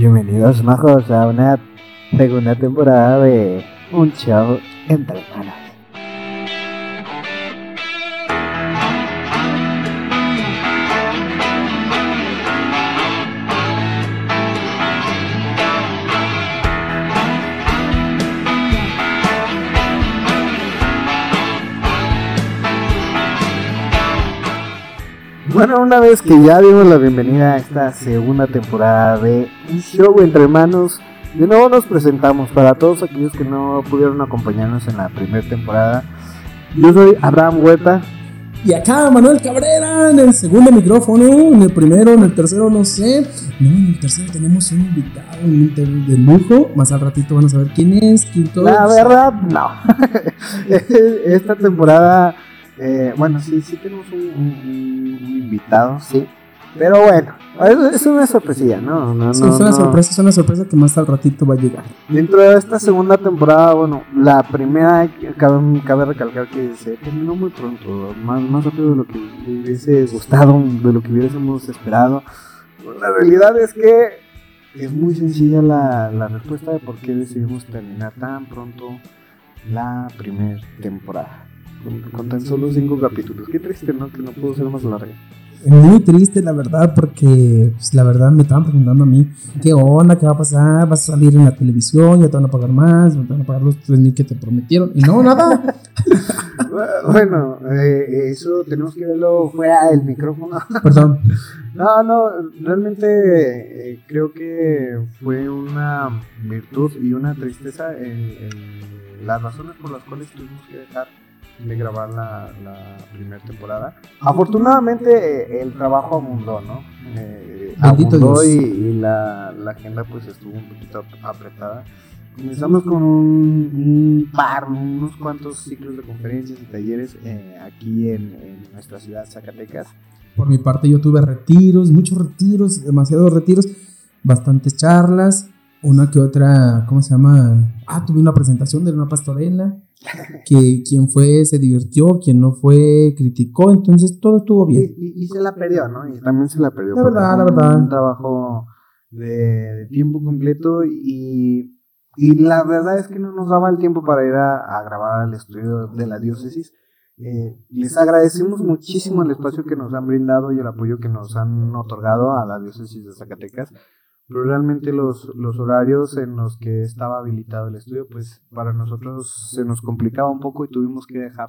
Bienvenidos, majos, a una segunda temporada de Un Show entre Manos. Bueno, una vez que ya dimos la bienvenida a esta segunda temporada de Un Show entre Manos, de nuevo nos presentamos para todos aquellos que no pudieron acompañarnos en la primera temporada. Yo soy Abraham Huerta. Y acá Manuel Cabrera en el segundo micrófono, en el primero, en el tercero, no sé. No, en el tercero tenemos un invitado de lujo. Más al ratito van a saber quién es, quién todo. La verdad, no. Esta temporada, eh, bueno, sí, sí tenemos un, un- un invitado, sí. Pero bueno, es, es una sorpresilla, ¿no? no, Sí, no, es una no. sorpresa, es una sorpresa que más al ratito va a llegar. Dentro de esta segunda temporada, bueno, la primera, cabe, cabe recalcar que se terminó muy pronto, más, más rápido de lo que hubiese gustado, de lo que hubiésemos esperado. La realidad es que es muy sencilla la, la respuesta de por qué decidimos terminar tan pronto la primera temporada. Con, con tan solo cinco capítulos. Qué triste, ¿no? Que no pudo ser más larga. Muy triste, la verdad, porque pues, la verdad me estaban preguntando a mí, ¿qué onda? ¿Qué va a pasar? ¿Vas a salir en la televisión? ¿Ya te van a pagar más? ¿Ya te van a pagar los 3 mil que te prometieron? Y no, nada. Bueno, eh, eso tenemos que verlo fuera del micrófono. Perdón. No, no, realmente eh, creo que fue una virtud y una tristeza el- las razones por las cuales tuvimos que dejar de grabar la, la primera temporada. Afortunadamente eh, el trabajo abundó, ¿no? Eh, abundó y, y la, la agenda pues estuvo un poquito ap- apretada. Comenzamos con un, un par, unos cuantos ciclos de conferencias y talleres eh, aquí en, en nuestra ciudad, Zacatecas. Por mi parte yo tuve retiros, muchos retiros, demasiados retiros, bastantes charlas, una que otra, ¿cómo se llama? Ah, tuve una presentación de una pastorela, que quien fue se divirtió, quien no fue criticó, entonces todo estuvo bien. Y, y- y se la perdió, ¿no? Y también se la perdió. La verdad, la verdad. Un trabajo de, de tiempo completo y, y la verdad es que no nos daba el tiempo para ir a, a grabar al estudio de la diócesis. Eh, les agradecemos muchísimo el espacio que nos han brindado y el apoyo que nos han otorgado a la diócesis de Zacatecas. Pero realmente los, los horarios en los que estaba habilitado el estudio, pues para nosotros se nos complicaba un poco y tuvimos que dejar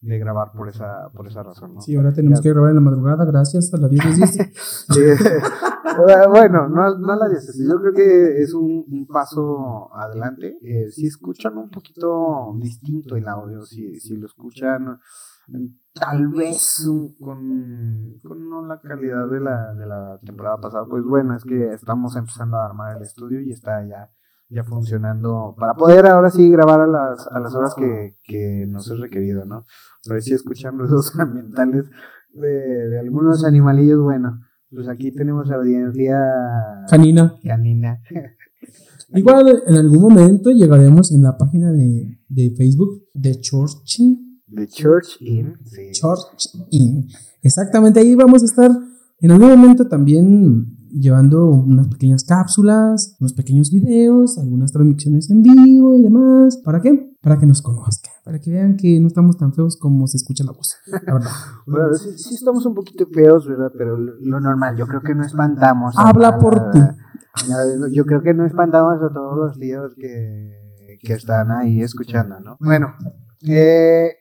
de grabar por esa, por esa razón. ¿no? Sí, ahora tenemos que grabar en la madrugada, gracias a la diócesis. Sí. bueno, no, no la diócesis. Yo creo que es un, un paso adelante. Eh, si escuchan un poquito distinto el audio, si, si lo escuchan tal vez con, con no la calidad de la, de la temporada pasada, pues bueno, es que estamos empezando a armar el estudio y está ya, ya funcionando para poder ahora sí grabar a las, a las horas que, que nos es requerido, ¿no? Pero si escuchan ruidos ambientales de, de algunos animalillos, bueno, pues aquí tenemos audiencia Janina, canina. igual en algún momento llegaremos en la página de, de Facebook de Church The Church Inn. Sí. Church Inn. Exactamente, ahí vamos a estar en algún momento también llevando unas pequeñas cápsulas, unos pequeños videos, algunas transmisiones en vivo y demás. ¿Para qué? Para que nos conozcan, para que vean que no estamos tan feos como se escucha la voz. La verdad. Bueno, sí, sí estamos un poquito feos, ¿verdad? Pero lo normal, yo creo que no espantamos. Habla por ti. Yo creo que no espantamos a todos los tíos que, que están ahí escuchando, ¿no? Bueno, eh,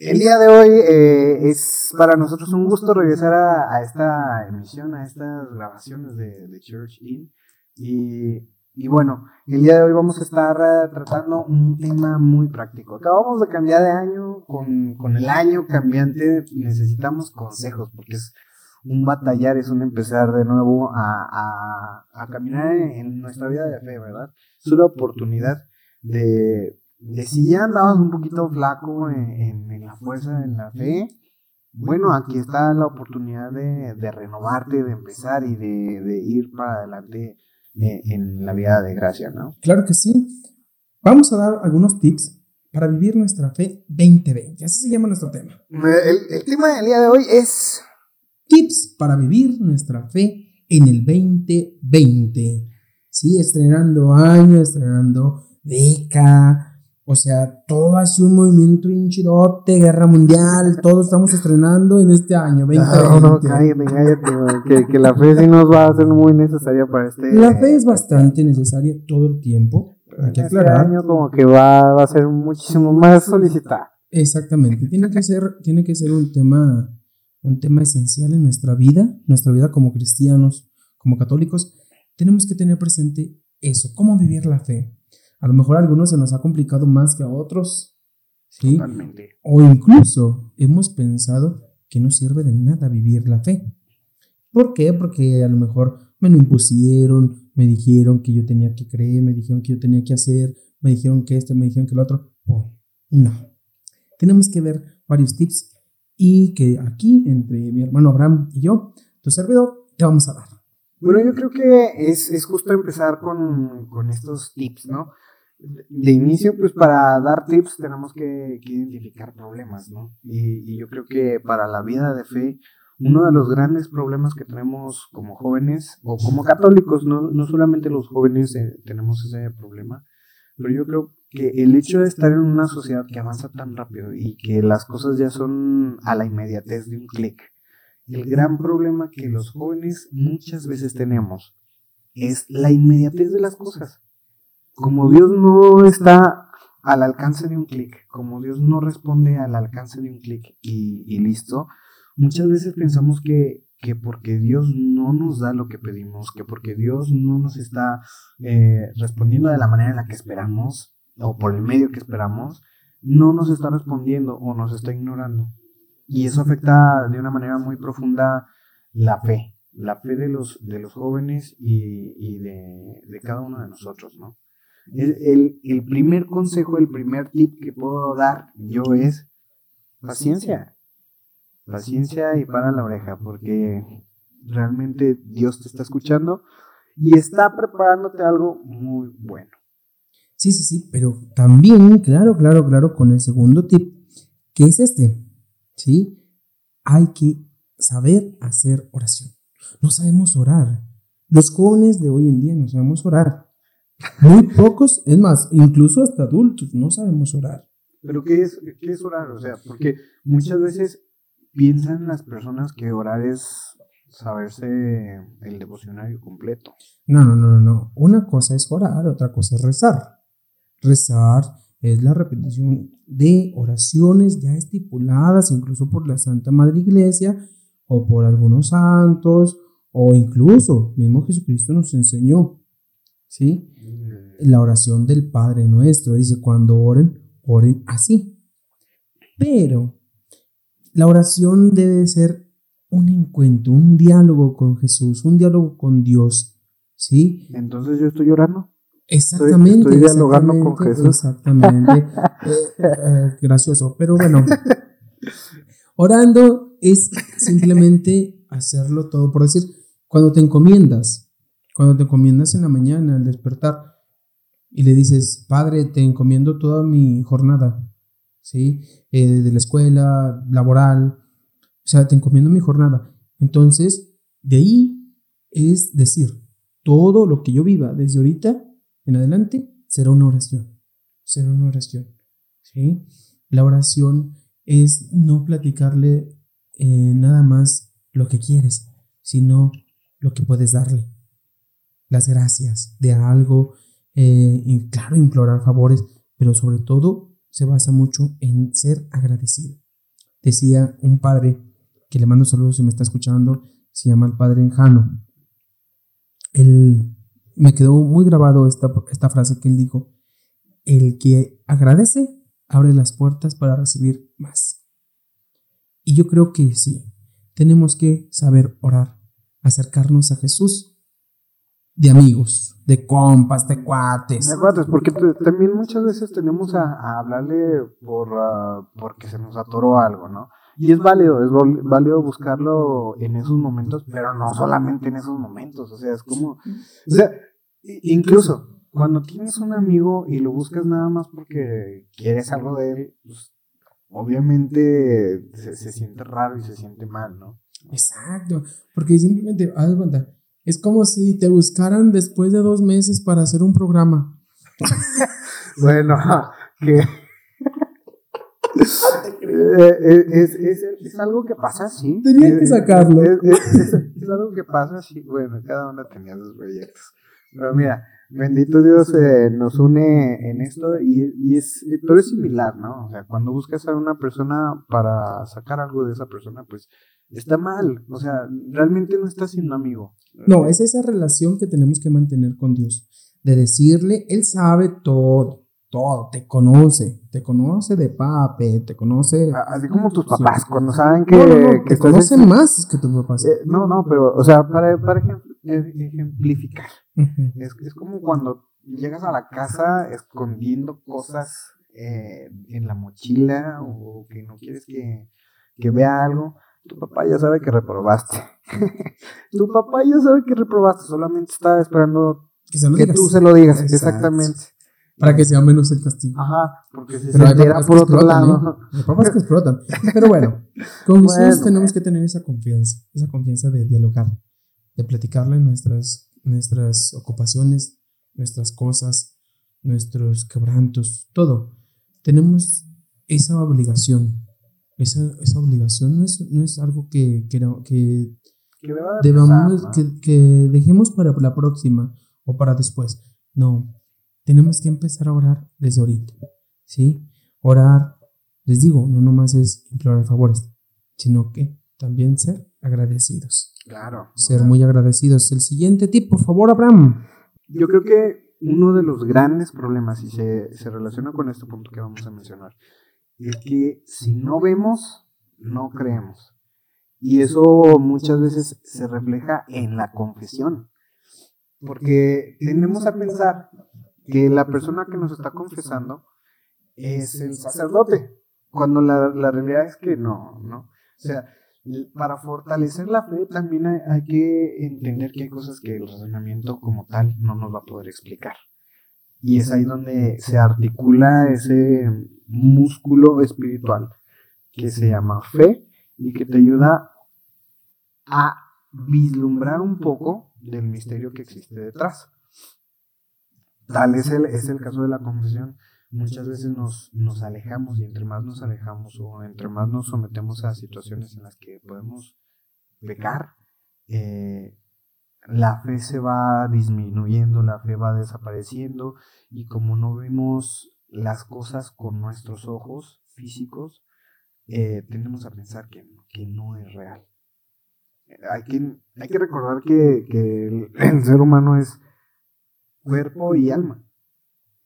el día de hoy eh, es para nosotros un gusto regresar a, esta emisión, a estas grabaciones de, Church Inn. Y, bueno, el día de hoy vamos a estar eh, tratando un tema muy práctico. Acabamos de cambiar de año, con, el año cambiante necesitamos consejos, porque es un batallar, es un empezar de nuevo a, caminar en nuestra vida de fe, ¿verdad? Es una oportunidad de, de si ya andabas un poquito flaco en, en- en la fuerza, en la fe, bueno, aquí está la oportunidad de, de renovarte, de empezar y de, de ir para adelante eh, en la vida de gracia, ¿no? Claro que sí. Vamos a dar algunos tips para vivir nuestra fe 2020. Así se llama nuestro tema. El, el tema del día de hoy es Tips para vivir nuestra fe en el 2020. Sí, estrenando año, estrenando década. O sea, todo hace un movimiento hinchidote, guerra mundial, todos estamos estrenando en este año, 2020. No, no, cállate, cállate, que, que, la fe sí nos va a ser muy necesaria para este. La fe es bastante necesaria todo el tiempo. Hay que este año como que va, va a ser muchísimo más solicitada. Exactamente. Tiene que ser, tiene que ser un tema, un tema esencial en nuestra vida, nuestra vida como cristianos, como católicos. Tenemos que tener presente eso, cómo vivir la fe. A lo mejor a algunos se nos ha complicado más que a otros. ¿sí? Totalmente. O incluso hemos pensado que no sirve de nada vivir la fe. ¿Por qué? Porque a lo mejor me lo impusieron, me dijeron que yo tenía que creer, me dijeron que yo tenía que hacer, me dijeron que esto, me dijeron que lo otro. Oh, no. Tenemos que ver varios tips y que aquí, entre mi hermano Abraham y yo, tu servidor, te vamos a dar. Bueno, yo creo que es, es justo empezar con, con estos tips, ¿no? de inicio, pues para dar tips tenemos que, identificar problemas, ¿no? Y, y, yo creo que para la vida de fe, uno de los grandes problemas que tenemos como jóvenes o como católicos, no, no solamente los jóvenes eh, tenemos ese problema, pero yo creo que el hecho de estar en una sociedad que avanza tan rápido y que las cosas ya son a la inmediatez de un clic, el gran problema que los jóvenes muchas veces tenemos es la inmediatez de las cosas. Como Dios no está al alcance de un clic, como Dios no responde al alcance de un clic y, y, listo, muchas veces pensamos que, que, porque Dios no nos da lo que pedimos, que porque Dios no nos está eh, respondiendo de la manera en la que esperamos o por el medio que esperamos, no nos está respondiendo o nos está ignorando. Y eso afecta de una manera muy profunda la fe, la fe de los, de los jóvenes y, y de, de cada uno de nosotros, ¿no? El, el, primer consejo, el primer tip que puedo dar yo es paciencia. Paciencia y para la oreja, porque realmente Dios te está escuchando y está preparándote algo muy bueno. Sí, sí, sí, pero también, claro, claro, claro, con el segundo tip, que es este, ¿sí? Hay que saber hacer oración. No sabemos orar. Los jóvenes de hoy en día no sabemos orar. Muy pocos, es más, incluso hasta adultos, no sabemos orar. Pero ¿qué es, qué es orar? O sea, porque muchas veces piensan las personas que orar es saberse el devocionario completo. No, no, no, no. Una cosa es orar, otra cosa es rezar. Rezar es la repetición de oraciones ya estipuladas incluso por la Santa Madre Iglesia o por algunos santos o incluso mismo Jesucristo nos enseñó. ¿Sí? la oración del Padre nuestro. Dice, cuando oren, oren así. Pero la oración debe ser un encuentro, un diálogo con Jesús, un diálogo con Dios. ¿Sí? Entonces yo estoy orando. Exactamente. Estoy, estoy dialogando con Jesús. Exactamente. eh, eh, gracioso. Pero bueno, orando es simplemente hacerlo todo. Por decir, cuando te encomiendas, cuando te encomiendas en la mañana al despertar, y le dices, Padre, te encomiendo toda mi jornada, ¿sí? Eh, de la escuela, laboral, o sea, te encomiendo mi jornada. Entonces, de ahí es decir, todo lo que yo viva desde ahorita en adelante será una oración, será una oración, ¿sí? La oración es no platicarle eh, nada más lo que quieres, sino lo que puedes darle. Las gracias de algo, eh, y claro, implorar favores, pero sobre todo se basa mucho en ser agradecido. Decía un padre, que le mando saludos si me está escuchando, se llama el padre Enjano. Él, me quedó muy grabado esta, esta frase que él dijo, el que agradece abre las puertas para recibir más. Y yo creo que sí, tenemos que saber orar, acercarnos a Jesús de amigos, de compas, de cuates. De cuates, porque también muchas veces tenemos a, hablarle por uh, porque se nos atoró algo, ¿no? Y es válido, es válido buscarlo en esos momentos, pero no solamente en esos momentos, o sea, es como, incluso cuando tienes un amigo y lo buscas nada más porque quieres algo de él, pues obviamente se, se siente raro y se siente mal, ¿no? Exacto, porque simplemente, haz cuenta, Es como si te buscaran después de dos meses para hacer un programa. bueno, que Eh, eh, es, es, es, algo que pasa así. Tenía que sacarlo. Es, algo que pasa así. Bueno, cada uno tenía sus proyectos. Pero mira, bendito Dios eh, nos une en esto y, y, es, pero es similar, ¿no? O sea, cuando buscas a una persona para sacar algo de esa persona, pues está mal. O sea, realmente no estás siendo amigo. No, es esa relación que tenemos que mantener con Dios. De decirle, Él sabe todo todo, te conoce, te conoce de pape, te conoce. Así como tus papás, cuando saben que. te conocen más que tus papás. Eh, no, no, pero, o sea, para, para ejemplificar. es, es, como cuando llegas a la casa escondiendo cosas eh, en la mochila o que no quieres que, que vea algo. Tu papá ya sabe que reprobaste. tu papá ya sabe que reprobaste, solamente está esperando que, tú se lo digas. Exactamente. Para que sea menos el castigo. Ajá, porque se Pero entera por otro lado. ¿eh? papás que explotan. Pero bueno, con Jesús tenemos que tener esa confianza, esa confianza de dialogar, de platicarle nuestras, nuestras ocupaciones, nuestras cosas, nuestros quebrantos, todo. Tenemos esa obligación. Esa, esa obligación no es, no es algo que, que, que, debamos, que, que dejemos para la próxima o para después. No, tenemos que empezar a orar desde ahorita, ¿sí? Orar, les digo, no nomás es implorar favores, sino que también ser agradecidos. Claro. Ser muy agradecidos. El siguiente tip, por favor, Abraham. Yo creo que uno de los grandes problemas, y se, se relaciona con este punto que vamos a mencionar, es que si no vemos, no creemos. Y eso muchas veces se refleja en la confesión. Porque tendemos a pensar que la persona que nos está confesando es el sacerdote, cuando la, la realidad es que no, ¿no? O sea, para fortalecer la fe también hay, que entender que hay cosas que el razonamiento como tal no nos va a poder explicar. Y es ahí donde se articula ese músculo espiritual que se llama fe y que te ayuda a vislumbrar un poco del misterio que existe detrás. Tal es el, es el caso de la confesión. Muchas veces nos, nos alejamos y entre más nos alejamos o entre más nos sometemos a situaciones en las que podemos pecar, eh, la fe se va disminuyendo, la fe va desapareciendo y como no vemos las cosas con nuestros ojos físicos, eh, tendemos a pensar que, que no es real. Hay que, hay que recordar que, que el ser humano es cuerpo y alma,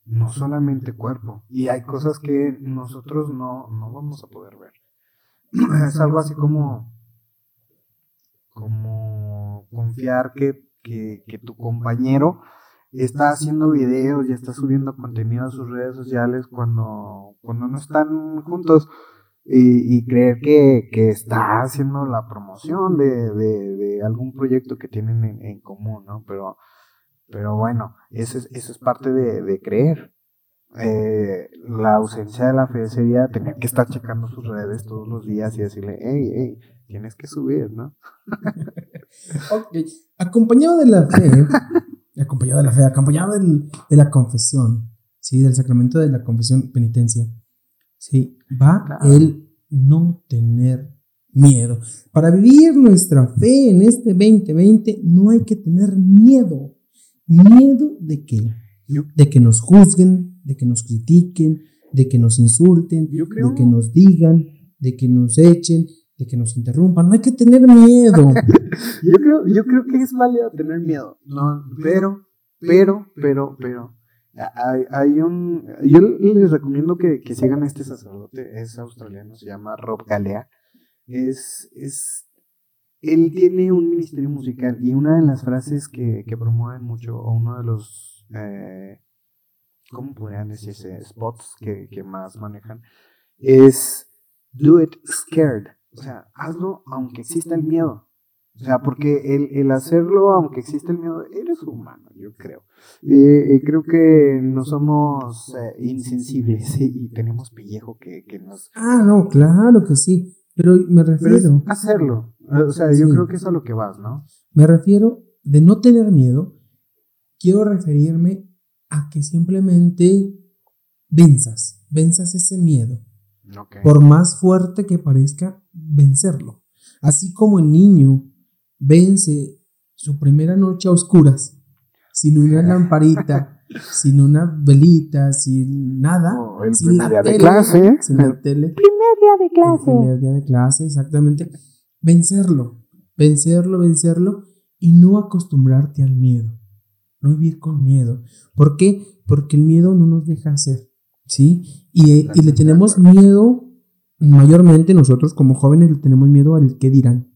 no solamente cuerpo. Y hay cosas que nosotros no, no vamos a poder ver. Es algo así como, como confiar que, que, tu compañero está haciendo videos y está subiendo contenido a sus redes sociales cuando, cuando no están juntos. Y, creer que, que, está haciendo la promoción de, de, de algún proyecto que tienen en, en, común, ¿no? Pero pero bueno, eso es, eso es parte de, creer. Eh, la ausencia de la fe sería tener que estar checando sus redes todos los días y decirle, hey, hey, tienes que subir, ¿no? ok, acompañado de la fe, acompañado de la fe, acompañado de la confesión, ¿sí? Del sacramento de la confesión penitencia, ¿sí? Va el no tener miedo. Para vivir nuestra fe en este 2020 no hay que tener miedo. Miedo de que, de que nos juzguen, de que nos critiquen, de que nos insulten, de que nos digan, de que nos echen, de que nos interrumpan. No hay que tener miedo. yo, creo, yo creo que es válido tener miedo. No, pero, pero, pero, pero. Hay, hay un. Yo les recomiendo que, que sigan a este sacerdote. Es australiano, se llama Rob Galea. Es, es él tiene un ministerio musical y una de las frases que, que promueven mucho, o uno de los, eh, ¿cómo podrían decirse? Spots que, que más manejan, es do it scared. O sea, hazlo aunque exista el miedo. O sea, porque el, el hacerlo, aunque exista el miedo, eres humano, yo creo. Eh, creo que no somos eh, insensibles y, tenemos pellejo que, que, nos... Ah, no, claro que sí. Pero me refiero... hacerlo. O sea, yo creo que es a lo que vas, ¿no? Me refiero de no tener miedo, quiero referirme a que simplemente venzas, venzas ese miedo. Por más fuerte que parezca, vencerlo. Así como el niño vence su primera noche a oscuras, sin una lamparita, sin una velita, sin nada. el primer día de clase. Sin la tele. Primer día de clase. El primer día de clase, exactamente. Vencerlo, vencerlo, vencerlo y no acostumbrarte al miedo. No vivir con miedo. ¿Por qué? Porque el miedo no nos deja hacer. ¿Sí? Y, y le tenemos miedo, mayormente nosotros como jóvenes le tenemos miedo al que dirán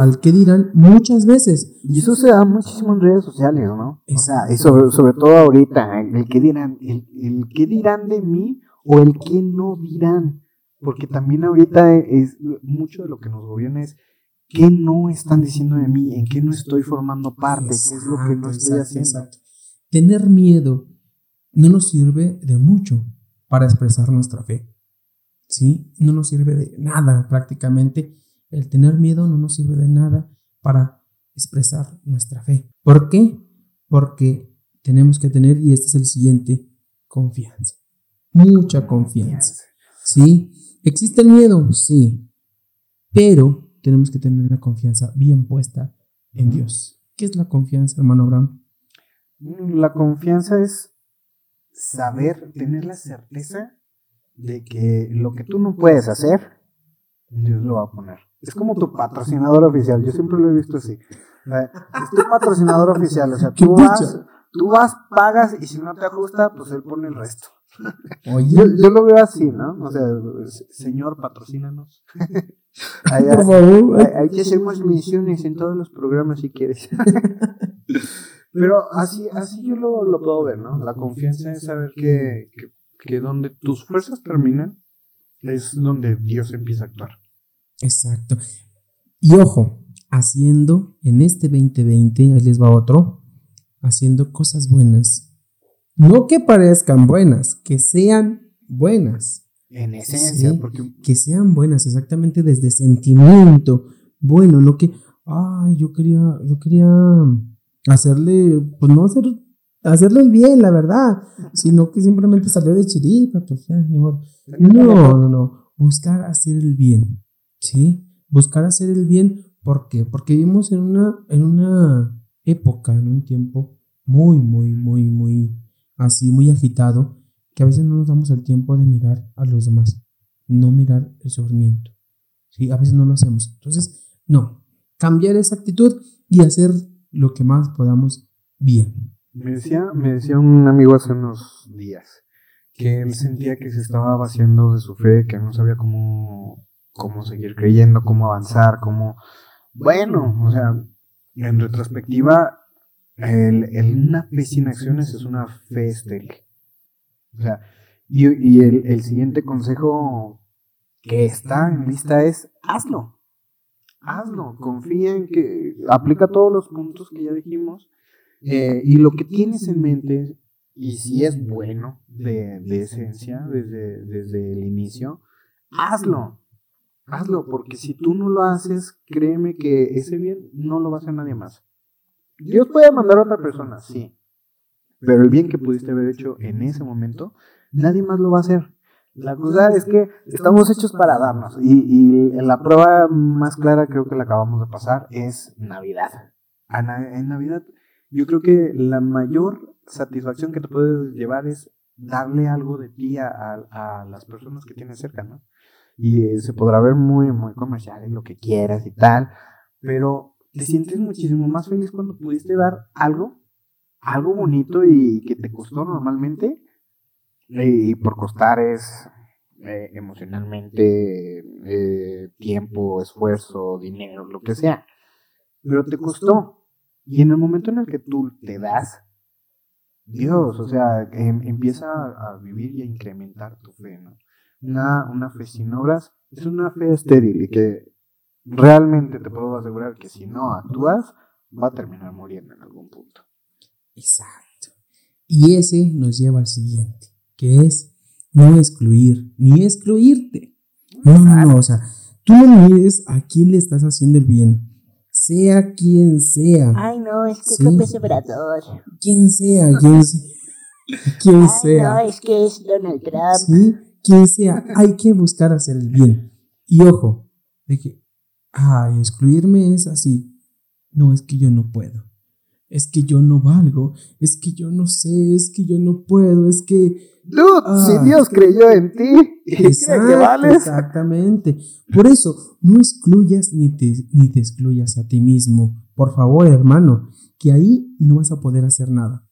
al que dirán muchas veces. Y eso se da muchísimo en redes sociales, ¿no? O sea, y sobre, todo ahorita, el que dirán, el, el que dirán de mí o el que no dirán. Porque también ahorita es mucho de lo que nos gobierna es qué no están diciendo de mí, en qué no estoy formando parte, qué es lo que no estoy haciendo. Tener miedo no nos sirve de mucho para expresar nuestra fe. ¿Sí? No nos sirve de nada prácticamente el tener miedo no nos sirve de nada para expresar nuestra fe. ¿Por qué? Porque tenemos que tener, y este es el siguiente, confianza. Mucha confianza. ¿Sí? ¿Existe el miedo? Sí. Pero tenemos que tener la confianza bien puesta en Dios. ¿Qué es la confianza, hermano Brown? La confianza es saber, tener la certeza de que lo que tú no puedes hacer, Dios lo va a poner. Es como tu patrocinador oficial. Yo siempre lo he visto así. Es tu patrocinador oficial. O sea, tú vas, tú vas, pagas y si no te ajusta, pues él pone el resto. Yo, lo veo así, ¿no? O sea, señor, patrocínanos. Hay, Por favor. Hay, que hacer más misiones en todos los programas si quieres. Pero así, así yo lo, lo, puedo ver, ¿no? La confianza es saber que, que, que donde tus fuerzas terminan es donde Dios empieza a actuar. Exacto. Y ojo, haciendo en este 2020, ahí les va otro, haciendo cosas buenas. No que parezcan buenas, que sean buenas. En esencia, porque... Que sean buenas, exactamente desde sentimiento. Bueno, no que, ay, yo quería, yo quería hacerle, pues no hacer, hacerle el bien, la verdad, sino que simplemente salió de chiripa, pues ya, ni modo. No, no, no, buscar hacer el bien. ¿sí? Buscar hacer el bien, ¿por qué? Porque vivimos en una, en una época, en un tiempo muy, muy, muy, muy así, muy agitado, que a veces no nos damos el tiempo de mirar a los demás, no mirar el sufrimiento, ¿sí? A veces no lo hacemos. Entonces, no, cambiar esa actitud y hacer lo que más podamos bien. Me decía, me decía un amigo hace unos días que él sentía que se estaba vaciando de su fe, que no sabía cómo cómo seguir creyendo, cómo avanzar, cómo... Bueno, o sea, en retrospectiva, el, el una fe sin acciones es una fe. O sea, y, y el, el, siguiente consejo que está en lista es hazlo. Hazlo, confía en que aplica todos los puntos que ya dijimos eh, y lo que tienes en mente, y si es bueno de, de esencia desde, desde el inicio, hazlo hazlo, porque si tú no lo haces, créeme que ese bien no lo va a hacer nadie más. Dios puede mandar a otra persona, sí, pero el bien que pudiste haber hecho en ese momento, nadie más lo va a hacer. La cosa es que estamos hechos para darnos y, la prueba más clara creo que la acabamos de pasar es Navidad. En Navidad yo creo que la mayor satisfacción que te puedes llevar es darle algo de ti a, a las personas que tienes cerca, ¿no? y eh, se podrá ver muy, muy comercial lo que quieras y tal, pero te sientes muchísimo más feliz cuando pudiste dar algo, algo bonito y que te costó normalmente, y por costar es eh, emocionalmente, eh, tiempo, esfuerzo, dinero, lo que sea, pero te costó. Y en el momento en el que tú te das, Dios, o sea, em, empieza a vivir y a incrementar tu fe, ¿no? una, una fe sin obras es una fe estéril y que realmente te puedo asegurar que si no actúas, va a terminar muriendo en algún punto. Exacto. Y ese nos lleva al siguiente, que es no excluir, ni excluirte. No, no, no, o sea, tú no mires a quién le estás haciendo el bien. sea quien sea. Ay, no, es que Sí. es López Obrador. Quien sea, quien sea. Quien Ay, sea. no, es que es Donald Trump. Sí, quien sea, hay que buscar hacer el bien. Y ojo, de que, ay, excluirme es así. No, es que yo no puedo. Es que yo no valgo. Es que yo no sé. Es que yo no puedo. Es que. Dude, Ah. si Dios creyó en ti y cree que vales. Exactamente. Por eso, no excluyas ni te, ni te excluyas a ti mismo. Por favor, hermano, que ahí no vas a poder hacer nada.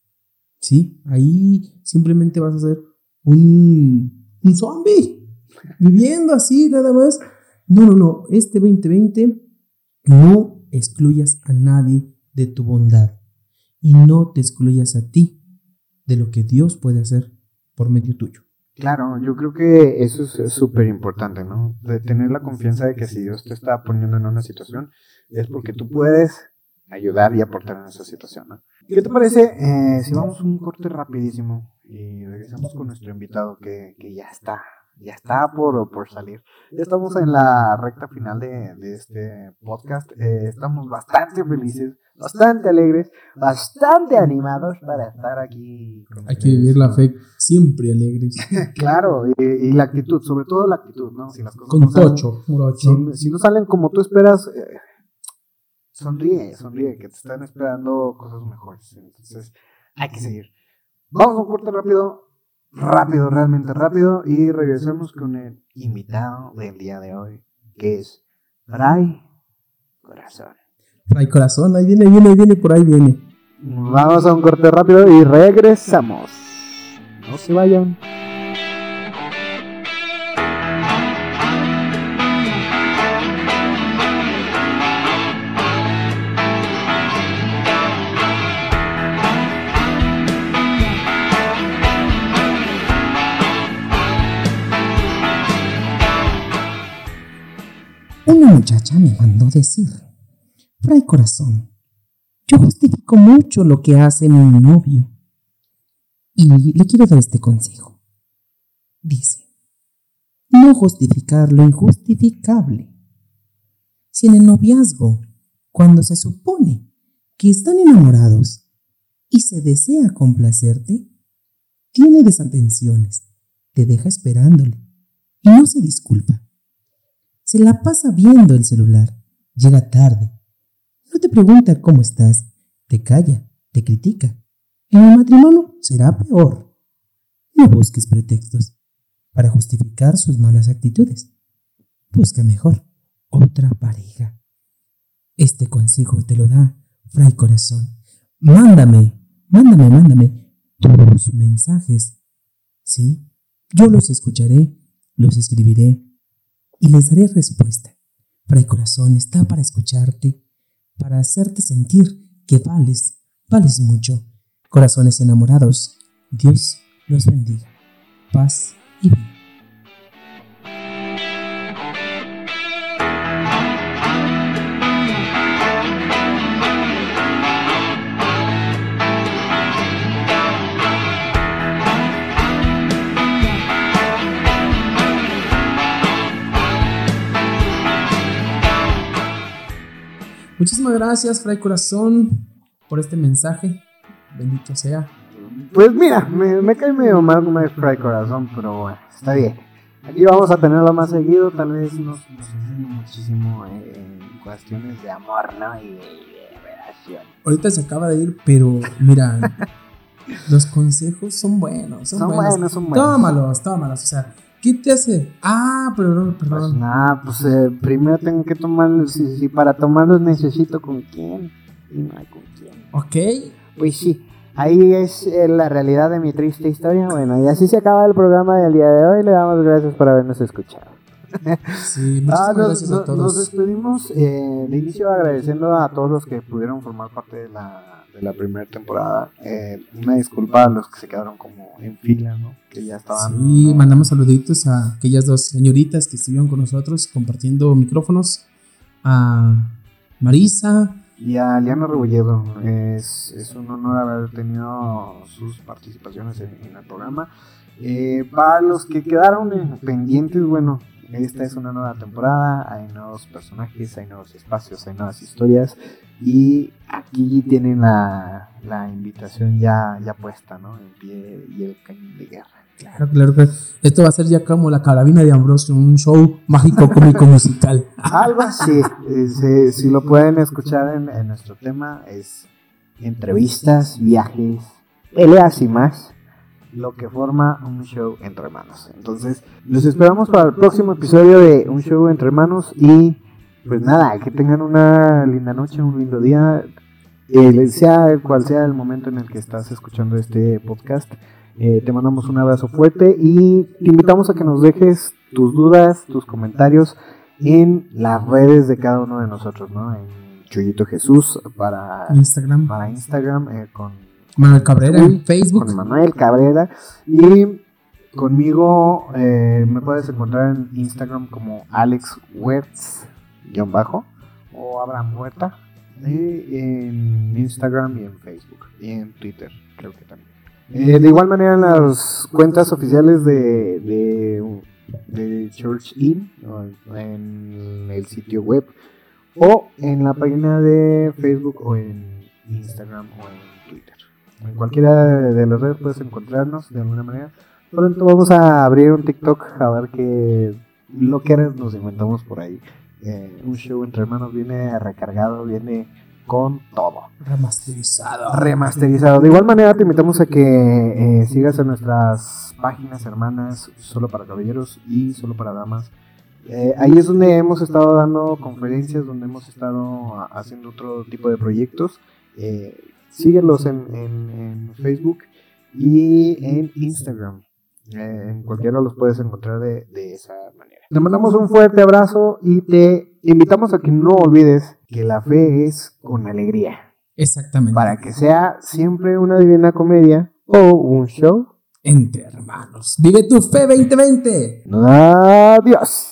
¿Sí? Ahí simplemente vas a ser un, un zombie. Viviendo así, nada más. No, no, no. Este 2020, no excluyas a nadie de tu bondad. Y no te excluyas a ti de lo que Dios puede hacer por medio tuyo. Claro, yo creo que eso es súper importante, ¿no? De tener la confianza de que si Dios te está poniendo en una situación, es porque tú puedes ayudar y aportar en esa situación, ¿no? ¿Qué te parece eh, si vamos un corte rapidísimo y regresamos con nuestro invitado que, que ya está, ya está por, por salir? Ya estamos en la recta final de, de este podcast, eh, estamos bastante felices, bastante alegres, bastante animados para estar aquí. Hay que vivir la fe siempre alegres. Claro, y, y la actitud, sobre todo la actitud, ¿no? Si las cosas Con no tocho, si no salen como tú esperas, eh, sonríe, sonríe, que te están esperando cosas mejores. Entonces, hay que seguir. Vamos a un corte rápido, rápido, realmente rápido, y regresemos con el invitado del día de hoy, que es Fray Corazón. Fray corazón, ahí viene, viene, ahí viene, por ahí viene. Vamos a un corte rápido y regresamos. No se vayan. Muchacha me mandó decir, Fray corazón, yo justifico mucho lo que hace mi novio. Y le quiero dar este consejo. Dice, no justificar lo injustificable. Si en el noviazgo, cuando se supone que están enamorados y se desea complacerte, tiene desatenciones, te deja esperándole y no se disculpa. Se la pasa viendo el celular, llega tarde, no te pregunta cómo estás, te calla, te critica. En el matrimonio será peor. No busques pretextos para justificar sus malas actitudes. Busca mejor otra pareja. Este consejo te lo da Fray Corazón. Mándame, mándame, mándame tus mensajes. Sí, yo los escucharé, los escribiré y les daré respuesta. Fray Corazón está para escucharte, para hacerte sentir que vales, vales mucho. Corazones enamorados, Dios los bendiga. Paz Muchísimas gracias, Fray Corazón, por este mensaje. Bendito sea. Pues mira, me, me cae medio mal como es Fray Corazón, pero bueno, está bien. Aquí vamos a tenerlo más seguido, tal vez nos, nos enseñe muchísimo eh, en cuestiones de amor, ¿no? Y de, de relación. Ahorita se acaba de ir, pero mira, los consejos son buenos. Son, Son buenos. buenos, son buenos. Tómalos, tómalos. O sea, ¿qué te hace? Ah, perdón, Pues perdón. nada, pues eh, primero tengo que tomarlos, si, si para tomarlos necesito con quién, y no hay con quién. ok. Pues sí, ahí es eh, la realidad de mi triste historia. Bueno, y así se acaba el programa del día de hoy. Le damos gracias por habernos escuchado. Sí, muchísimas Ah, nos, gracias a todos. nos despedimos eh, de inicio agradeciendo a todos los que pudieron formar parte de la, de la primera temporada. Eh, una disculpa a los que se quedaron como en fila, ¿no? Que ya estaban. Sí, ¿no? mandamos saluditos a aquellas dos señoritas que estuvieron con nosotros compartiendo micrófonos. A Marisa, Y a Liana Rebolledo, es, es un honor haber tenido sus participaciones en, en el programa. Eh, para los que quedaron eh, pendientes, bueno, Esta es una nueva temporada, hay nuevos personajes, hay nuevos espacios, hay nuevas historias y aquí tienen la, la invitación ya, ya puesta, ¿no? En pie y el cañón de guerra. Claro, claro que esto va a ser ya como la carabina de Ambrosio, un show mágico cómico musical. Algo así, eh, si, si lo pueden escuchar en, en nuestro tema, es entrevistas, viajes, peleas y más, lo que forma un show entre hermanos. Entonces, los esperamos para el próximo episodio de Un Show entre hermanos y pues nada, que tengan una linda noche, un lindo día, eh, sea cual sea el momento en el que estás escuchando este podcast. Eh, te mandamos un abrazo fuerte y te invitamos a que nos dejes tus dudas, tus comentarios en las redes de cada uno de nosotros, ¿no? En Chuyito Jesús para Instagram. para Instagram eh, con, Manuel Cabrera. En Facebook. con Manuel Cabrera. Y conmigo eh, me puedes encontrar en Instagram como Alex Wertz guion bajo o Abraham Huerta. Y en Instagram y en Facebook. Y en Twitter creo que también. Eh, de igual manera en las cuentas oficiales de, de, de Church Inn o en el sitio web o en la página de Facebook o en Instagram o en. En cualquiera de las redes puedes encontrarnos de alguna manera. Pronto vamos a abrir un TikTok a ver qué loqueras nos inventamos por ahí. Eh, un show entre hermanos viene recargado, viene con todo Remasterizado. remasterizado. De igual manera te invitamos a que eh, sigas en nuestras páginas hermanas, solo para caballeros y solo para damas. Eh, ahí es donde hemos estado dando conferencias, donde hemos estado a- haciendo otro tipo de proyectos. Eh, síguelos en, en- en Facebook y en Instagram. Eh, en cualquiera los puedes encontrar de, de esa manera. Te mandamos un fuerte abrazo y te invitamos a que no olvides que la fe es con alegría Exactamente. para que sea siempre una divina comedia o un show. Entre hermanos. Vive tu fe 2020. Adiós.